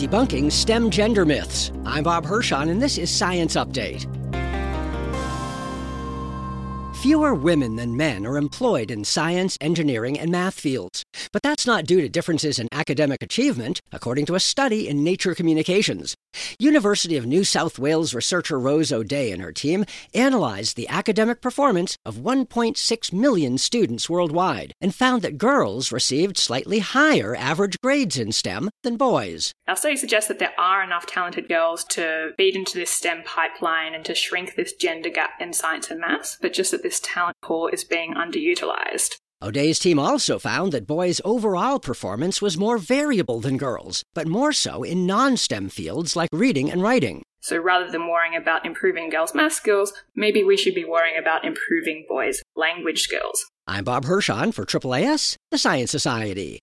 debunking STEM gender myths. I'm Bob Hirshon, and this is Science Update. Fewer women than men are employed in science, engineering, and math fields. But that's not due to differences in academic achievement, according to a study in Nature Communications. University of New South Wales researcher Rose O'Dea and her team analyzed the academic performance of 1.6 million students worldwide and found that girls received slightly higher average grades in STEM than boys. Our study suggests that there are enough talented girls to feed into this STEM pipeline and to shrink this gender gap in science and maths, but just that this talent pool is being underutilized. O'Dea's team also found that boys' overall performance was more variable than girls, but more so in non STEM fields like reading and writing. So rather than worrying about improving girls' math skills, maybe we should be worrying about improving boys' language skills. I'm Bob Hirshon for AAAS, the Science Society.